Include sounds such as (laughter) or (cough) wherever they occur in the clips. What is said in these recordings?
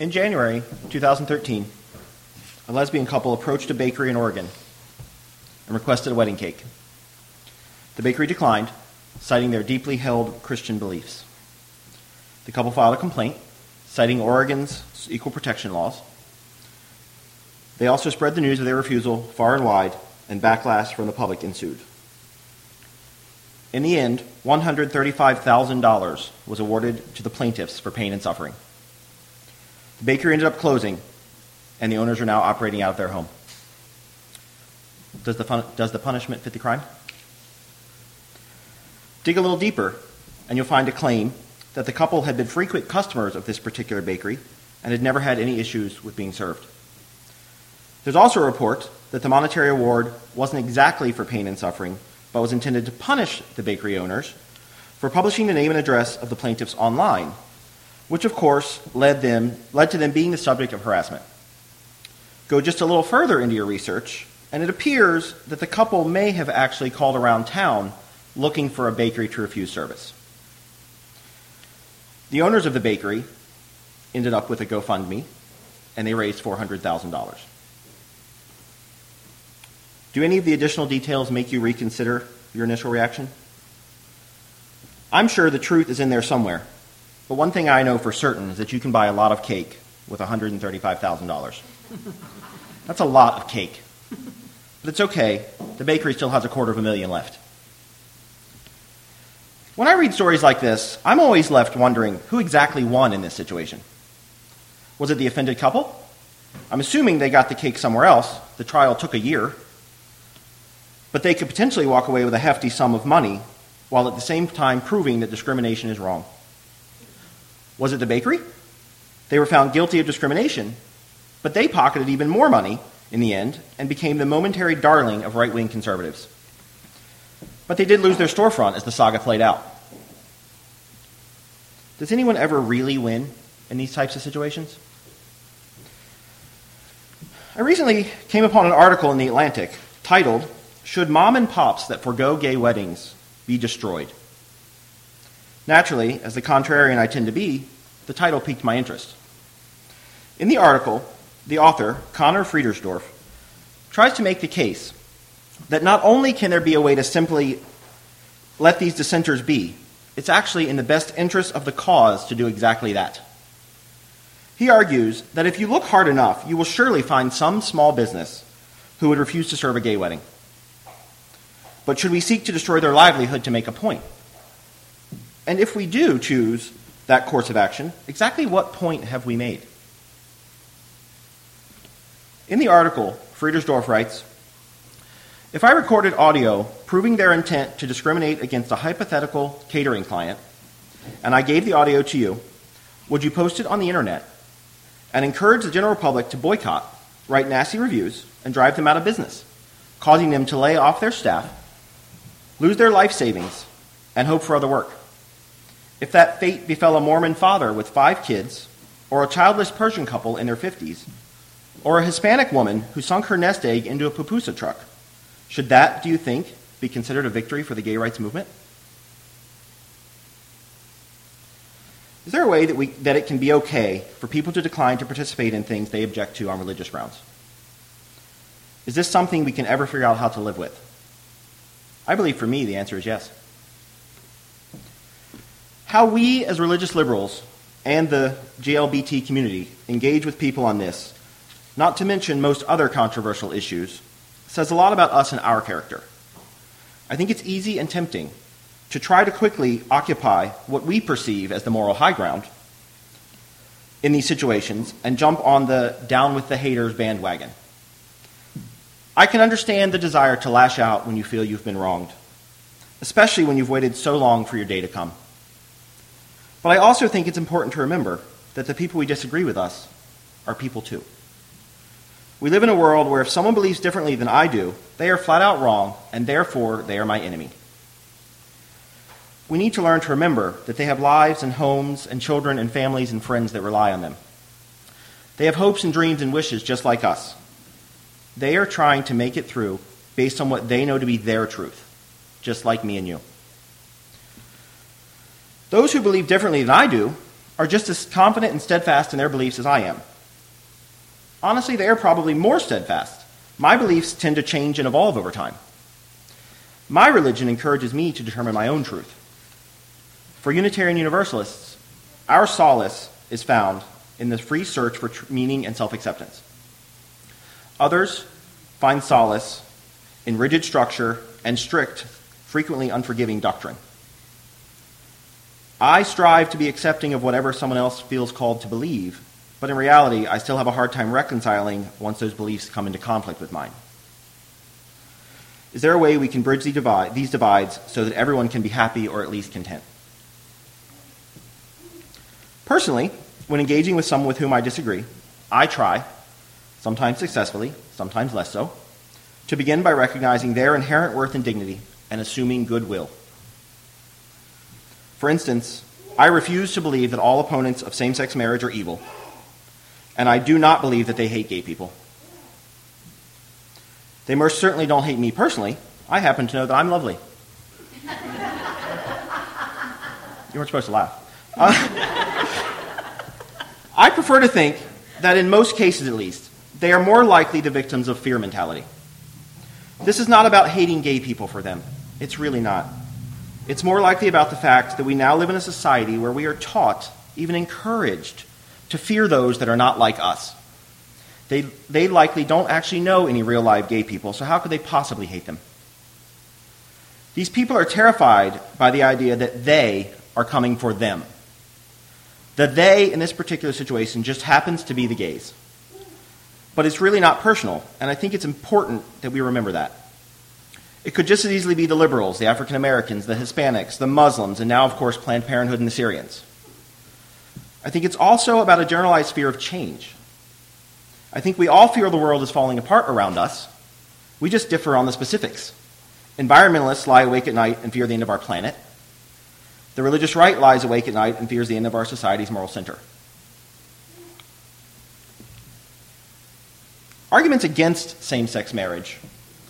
In January 2013, a lesbian couple approached a bakery in Oregon and requested a wedding cake. The bakery declined, citing their deeply held Christian beliefs. The couple filed a complaint, citing Oregon's equal protection laws. They also spread the news of their refusal far and wide, and backlash from the public ensued. In the end, $135,000 was awarded to the plaintiffs for pain and suffering. The bakery ended up closing, and the owners are now operating out of their home. Does the, fun- does the punishment fit the crime? Dig a little deeper, and you'll find a claim that the couple had been frequent customers of this particular bakery and had never had any issues with being served. There's also a report that the monetary award wasn't exactly for pain and suffering, but was intended to punish the bakery owners for publishing the name and address of the plaintiffs online, which of course led, them, led to them being the subject of harassment. Go just a little further into your research, and it appears that the couple may have actually called around town looking for a bakery to refuse service. The owners of the bakery ended up with a GoFundMe, and they raised $400,000. Do any of the additional details make you reconsider your initial reaction? I'm sure the truth is in there somewhere, but one thing I know for certain is that you can buy a lot of cake with $135,000. That's a lot of cake. But it's okay, the bakery still has a quarter of a million left. When I read stories like this, I'm always left wondering who exactly won in this situation. Was it the offended couple? I'm assuming they got the cake somewhere else. The trial took a year but they could potentially walk away with a hefty sum of money while at the same time proving that discrimination is wrong. Was it the bakery? They were found guilty of discrimination, but they pocketed even more money in the end and became the momentary darling of right wing conservatives. But they did lose their storefront as the saga played out. Does anyone ever really win in these types of situations? I recently came upon an article in The Atlantic titled should mom and pops that forego gay weddings be destroyed? Naturally, as the contrarian I tend to be, the title piqued my interest. In the article, the author, Conor Friedersdorf, tries to make the case that not only can there be a way to simply let these dissenters be, it's actually in the best interest of the cause to do exactly that. He argues that if you look hard enough, you will surely find some small business who would refuse to serve a gay wedding. But should we seek to destroy their livelihood to make a point? And if we do choose that course of action, exactly what point have we made? In the article, Friedersdorf writes If I recorded audio proving their intent to discriminate against a hypothetical catering client, and I gave the audio to you, would you post it on the internet and encourage the general public to boycott, write nasty reviews, and drive them out of business, causing them to lay off their staff lose their life savings, and hope for other work. If that fate befell a Mormon father with five kids, or a childless Persian couple in their 50s, or a Hispanic woman who sunk her nest egg into a pupusa truck, should that, do you think, be considered a victory for the gay rights movement? Is there a way that, we, that it can be okay for people to decline to participate in things they object to on religious grounds? Is this something we can ever figure out how to live with? I believe for me the answer is yes. How we as religious liberals and the GLBT community engage with people on this, not to mention most other controversial issues, says a lot about us and our character. I think it's easy and tempting to try to quickly occupy what we perceive as the moral high ground in these situations and jump on the down with the haters bandwagon. I can understand the desire to lash out when you feel you've been wronged, especially when you've waited so long for your day to come. But I also think it's important to remember that the people we disagree with us are people too. We live in a world where if someone believes differently than I do, they are flat out wrong, and therefore they are my enemy. We need to learn to remember that they have lives and homes and children and families and friends that rely on them. They have hopes and dreams and wishes just like us. They are trying to make it through based on what they know to be their truth, just like me and you. Those who believe differently than I do are just as confident and steadfast in their beliefs as I am. Honestly, they are probably more steadfast. My beliefs tend to change and evolve over time. My religion encourages me to determine my own truth. For Unitarian Universalists, our solace is found in the free search for tr- meaning and self acceptance. Others find solace in rigid structure and strict, frequently unforgiving doctrine. I strive to be accepting of whatever someone else feels called to believe, but in reality, I still have a hard time reconciling once those beliefs come into conflict with mine. Is there a way we can bridge the divide, these divides so that everyone can be happy or at least content? Personally, when engaging with someone with whom I disagree, I try, sometimes successfully, sometimes less so, to begin by recognizing their inherent worth and dignity and assuming goodwill. For instance, I refuse to believe that all opponents of same sex marriage are evil, and I do not believe that they hate gay people. They most certainly don't hate me personally. I happen to know that I'm lovely. (laughs) you weren't supposed to laugh. Uh, (laughs) I prefer to think that in most cases, at least, they are more likely the victims of fear mentality. This is not about hating gay people for them. It's really not. It's more likely about the fact that we now live in a society where we are taught, even encouraged, to fear those that are not like us. They, they likely don't actually know any real live gay people, so how could they possibly hate them? These people are terrified by the idea that they are coming for them. The they in this particular situation just happens to be the gays. But it's really not personal, and I think it's important that we remember that. It could just as easily be the liberals, the African Americans, the Hispanics, the Muslims, and now, of course, Planned Parenthood and the Syrians. I think it's also about a generalized fear of change. I think we all fear the world is falling apart around us. We just differ on the specifics. Environmentalists lie awake at night and fear the end of our planet. The religious right lies awake at night and fears the end of our society's moral center. Arguments against same sex marriage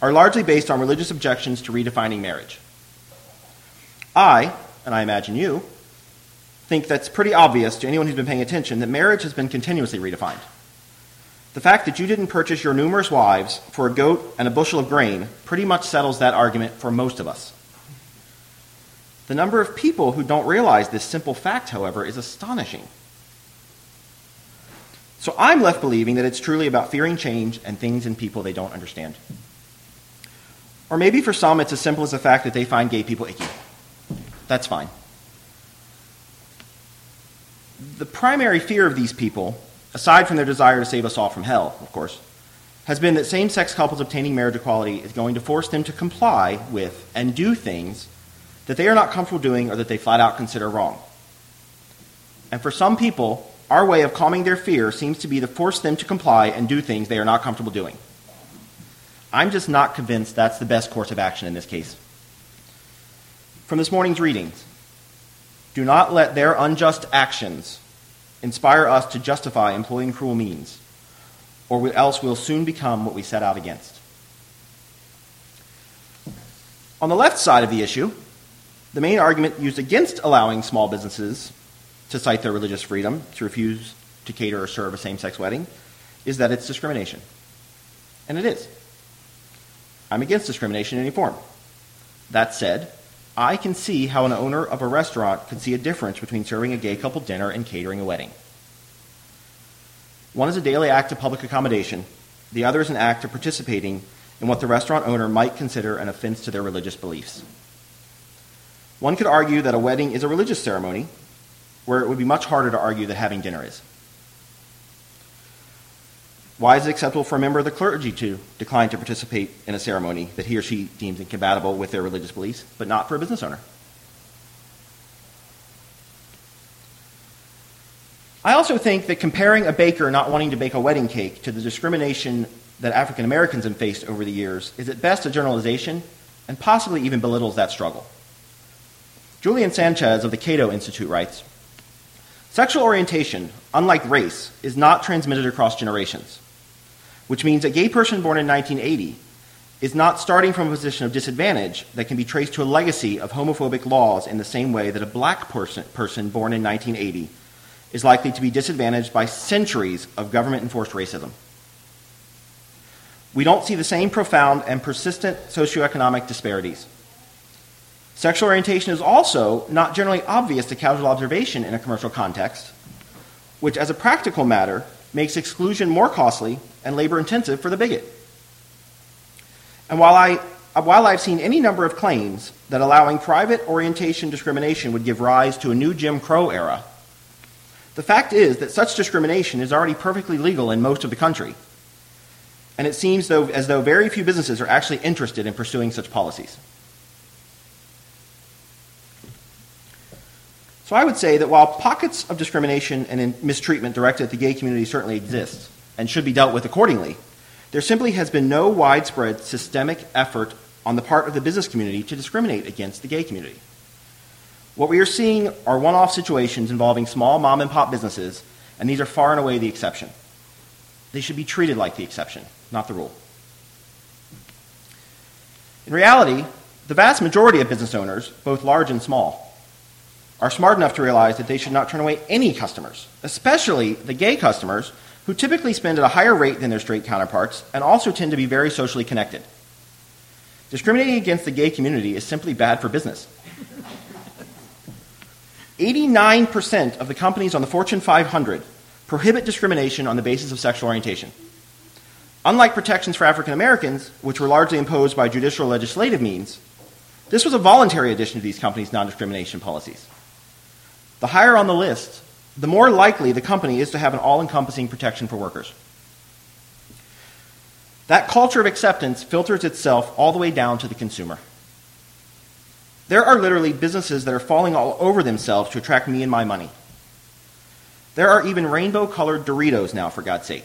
are largely based on religious objections to redefining marriage. I, and I imagine you, think that's pretty obvious to anyone who's been paying attention that marriage has been continuously redefined. The fact that you didn't purchase your numerous wives for a goat and a bushel of grain pretty much settles that argument for most of us. The number of people who don't realize this simple fact, however, is astonishing. So I'm left believing that it's truly about fearing change and things and people they don't understand. Or maybe for some, it's as simple as the fact that they find gay people icky. That's fine. The primary fear of these people, aside from their desire to save us all from hell, of course, has been that same sex couples obtaining marriage equality is going to force them to comply with and do things that they are not comfortable doing or that they flat out consider wrong. And for some people, our way of calming their fear seems to be to force them to comply and do things they are not comfortable doing. I'm just not convinced that's the best course of action in this case. From this morning's readings, do not let their unjust actions inspire us to justify employing cruel means, or else we'll soon become what we set out against. On the left side of the issue, the main argument used against allowing small businesses to cite their religious freedom to refuse to cater or serve a same sex wedding is that it's discrimination. And it is. I'm against discrimination in any form. That said, I can see how an owner of a restaurant could see a difference between serving a gay couple dinner and catering a wedding. One is a daily act of public accommodation, the other is an act of participating in what the restaurant owner might consider an offense to their religious beliefs. One could argue that a wedding is a religious ceremony, where it would be much harder to argue that having dinner is. Why is it acceptable for a member of the clergy to decline to participate in a ceremony that he or she deems incompatible with their religious beliefs, but not for a business owner? I also think that comparing a baker not wanting to bake a wedding cake to the discrimination that African Americans have faced over the years is at best a generalization and possibly even belittles that struggle. Julian Sanchez of the Cato Institute writes Sexual orientation, unlike race, is not transmitted across generations, which means a gay person born in 1980 is not starting from a position of disadvantage that can be traced to a legacy of homophobic laws in the same way that a black person, person born in 1980 is likely to be disadvantaged by centuries of government enforced racism. We don't see the same profound and persistent socioeconomic disparities. Sexual orientation is also not generally obvious to casual observation in a commercial context, which, as a practical matter, makes exclusion more costly and labor intensive for the bigot. And while, I, while I've seen any number of claims that allowing private orientation discrimination would give rise to a new Jim Crow era, the fact is that such discrimination is already perfectly legal in most of the country. And it seems though, as though very few businesses are actually interested in pursuing such policies. So I would say that while pockets of discrimination and mistreatment directed at the gay community certainly exist and should be dealt with accordingly, there simply has been no widespread systemic effort on the part of the business community to discriminate against the gay community. What we are seeing are one off situations involving small mom and pop businesses, and these are far and away the exception. They should be treated like the exception, not the rule. In reality, the vast majority of business owners, both large and small, are smart enough to realize that they should not turn away any customers, especially the gay customers who typically spend at a higher rate than their straight counterparts and also tend to be very socially connected. Discriminating against the gay community is simply bad for business. 89% of the companies on the Fortune 500 prohibit discrimination on the basis of sexual orientation. Unlike protections for African Americans, which were largely imposed by judicial legislative means, this was a voluntary addition to these companies' non discrimination policies. The higher on the list, the more likely the company is to have an all encompassing protection for workers. That culture of acceptance filters itself all the way down to the consumer. There are literally businesses that are falling all over themselves to attract me and my money. There are even rainbow colored Doritos now, for God's sake.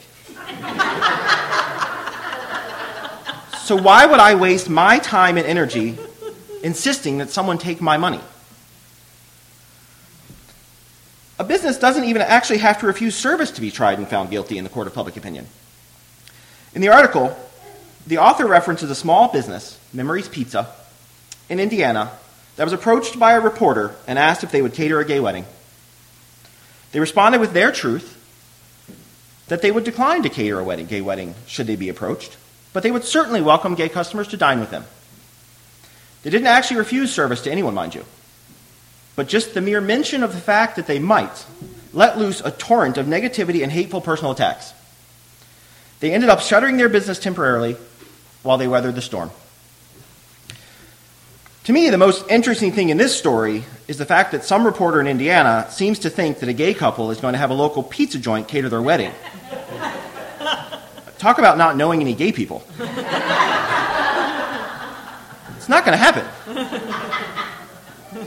so, why would I waste my time and energy insisting that someone take my money? A business doesn't even actually have to refuse service to be tried and found guilty in the court of public opinion. In the article, the author references a small business, Memories Pizza, in Indiana, that was approached by a reporter and asked if they would cater a gay wedding. They responded with their truth that they would decline to cater a wedding, gay wedding should they be approached, but they would certainly welcome gay customers to dine with them. They didn't actually refuse service to anyone, mind you but just the mere mention of the fact that they might let loose a torrent of negativity and hateful personal attacks. They ended up shuttering their business temporarily while they weathered the storm. To me, the most interesting thing in this story is the fact that some reporter in Indiana seems to think that a gay couple is going to have a local pizza joint cater their wedding. Talk about not knowing any gay people. It's not going to happen.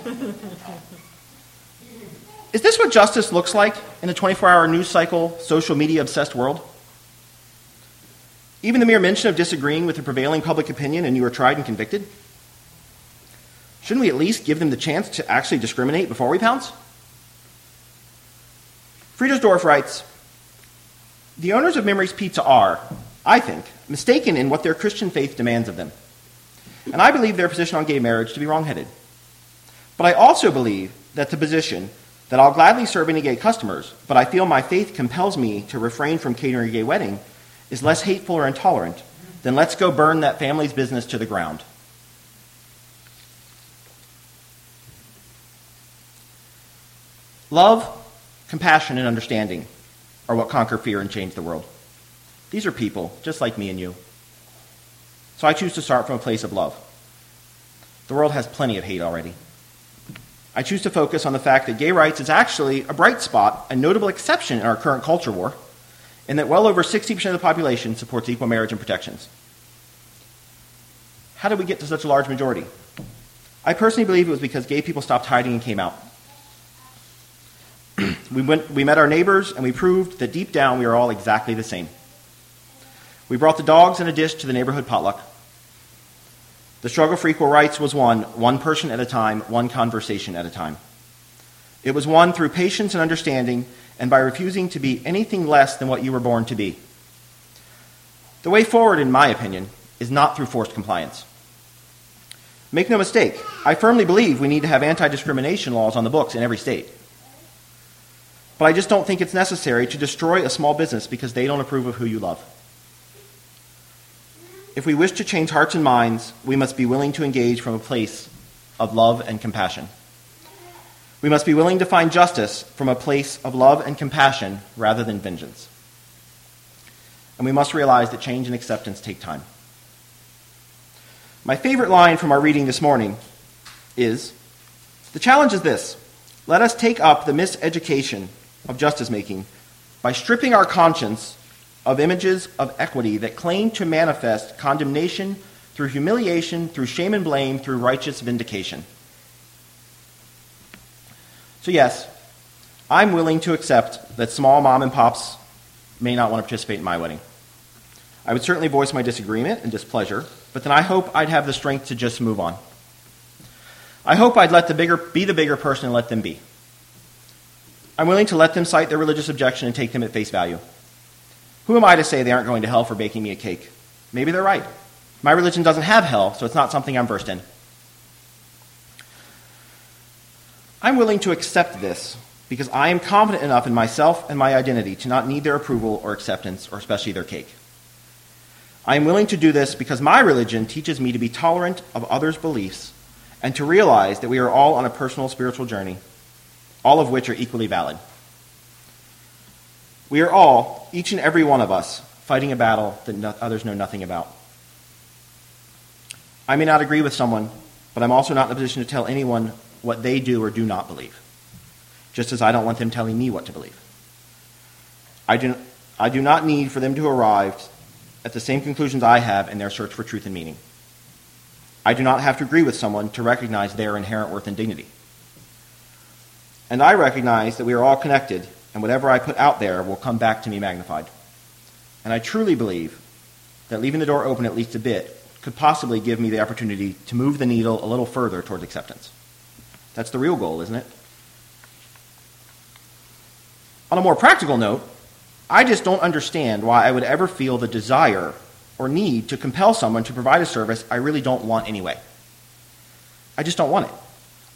(laughs) Is this what justice looks like in a 24 hour news cycle, social media obsessed world? Even the mere mention of disagreeing with the prevailing public opinion and you are tried and convicted? Shouldn't we at least give them the chance to actually discriminate before we pounce? Friedersdorf writes The owners of Memories Pizza are, I think, mistaken in what their Christian faith demands of them. And I believe their position on gay marriage to be wrongheaded. But I also believe that the position that I'll gladly serve any gay customers, but I feel my faith compels me to refrain from catering a gay wedding, is less hateful or intolerant than let's go burn that family's business to the ground. Love, compassion, and understanding are what conquer fear and change the world. These are people just like me and you. So I choose to start from a place of love. The world has plenty of hate already. I choose to focus on the fact that gay rights is actually a bright spot, a notable exception in our current culture war, and that well over 60% of the population supports equal marriage and protections. How did we get to such a large majority? I personally believe it was because gay people stopped hiding and came out. (clears throat) we, went, we met our neighbors and we proved that deep down we are all exactly the same. We brought the dogs in a dish to the neighborhood potluck. The struggle for equal rights was won one person at a time, one conversation at a time. It was won through patience and understanding and by refusing to be anything less than what you were born to be. The way forward, in my opinion, is not through forced compliance. Make no mistake, I firmly believe we need to have anti discrimination laws on the books in every state. but I just don't think it's necessary to destroy a small business because they don't approve of who you love. If we wish to change hearts and minds, we must be willing to engage from a place of love and compassion. We must be willing to find justice from a place of love and compassion rather than vengeance. And we must realize that change and acceptance take time. My favorite line from our reading this morning is The challenge is this let us take up the miseducation of justice making by stripping our conscience of images of equity that claim to manifest condemnation through humiliation, through shame and blame, through righteous vindication. So, yes, I'm willing to accept that small mom and pops may not want to participate in my wedding. I would certainly voice my disagreement and displeasure, but then I hope I'd have the strength to just move on. I hope I'd let the bigger, be the bigger person and let them be. I'm willing to let them cite their religious objection and take them at face value. Who am I to say they aren't going to hell for baking me a cake? Maybe they're right. My religion doesn't have hell, so it's not something I'm versed in. I'm willing to accept this because I am confident enough in myself and my identity to not need their approval or acceptance, or especially their cake. I am willing to do this because my religion teaches me to be tolerant of others' beliefs and to realize that we are all on a personal spiritual journey, all of which are equally valid. We are all, each and every one of us, fighting a battle that no- others know nothing about. I may not agree with someone, but I'm also not in a position to tell anyone what they do or do not believe, just as I don't want them telling me what to believe. I do, I do not need for them to arrive at the same conclusions I have in their search for truth and meaning. I do not have to agree with someone to recognize their inherent worth and dignity. And I recognize that we are all connected, and whatever I put out there will come back to me magnified. And I truly believe that leaving the door open at least a bit could possibly give me the opportunity to move the needle a little further towards acceptance. That's the real goal, isn't it? On a more practical note, I just don't understand why I would ever feel the desire or need to compel someone to provide a service I really don't want anyway. I just don't want it.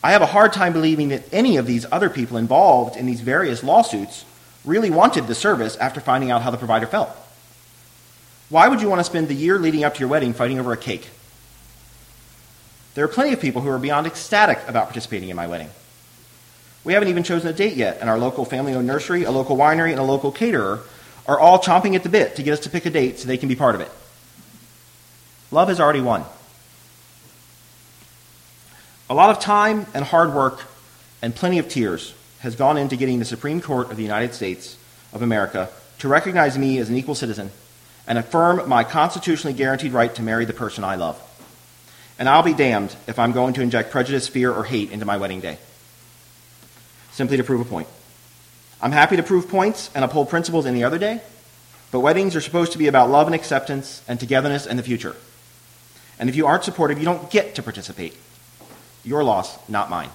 I have a hard time believing that any of these other people involved in these various lawsuits really wanted the service after finding out how the provider felt. Why would you want to spend the year leading up to your wedding fighting over a cake? There are plenty of people who are beyond ecstatic about participating in my wedding. We haven't even chosen a date yet, and our local family owned nursery, a local winery, and a local caterer are all chomping at the bit to get us to pick a date so they can be part of it. Love has already won. A lot of time and hard work and plenty of tears has gone into getting the Supreme Court of the United States of America to recognize me as an equal citizen and affirm my constitutionally guaranteed right to marry the person I love. And I'll be damned if I'm going to inject prejudice, fear, or hate into my wedding day simply to prove a point. I'm happy to prove points and uphold principles any other day, but weddings are supposed to be about love and acceptance and togetherness and the future. And if you aren't supportive, you don't get to participate. Your loss, not mine.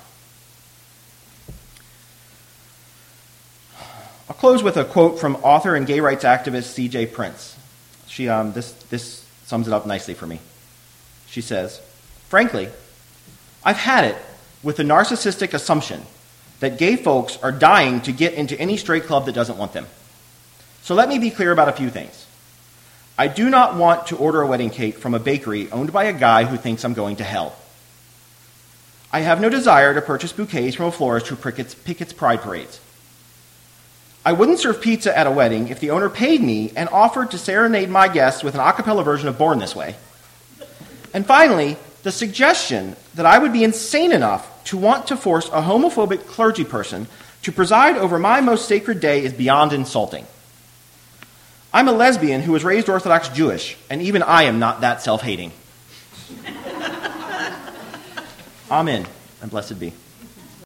I'll close with a quote from author and gay rights activist C.J. Prince. She, um, this, this sums it up nicely for me. She says, Frankly, I've had it with the narcissistic assumption that gay folks are dying to get into any straight club that doesn't want them. So let me be clear about a few things. I do not want to order a wedding cake from a bakery owned by a guy who thinks I'm going to hell. I have no desire to purchase bouquets from a florist who pickets, pride parades. I wouldn't serve pizza at a wedding if the owner paid me and offered to serenade my guests with an a cappella version of Born This Way. And finally, the suggestion that I would be insane enough to want to force a homophobic clergy person to preside over my most sacred day is beyond insulting. I'm a lesbian who was raised Orthodox Jewish, and even I am not that self hating. Amen, and blessed be.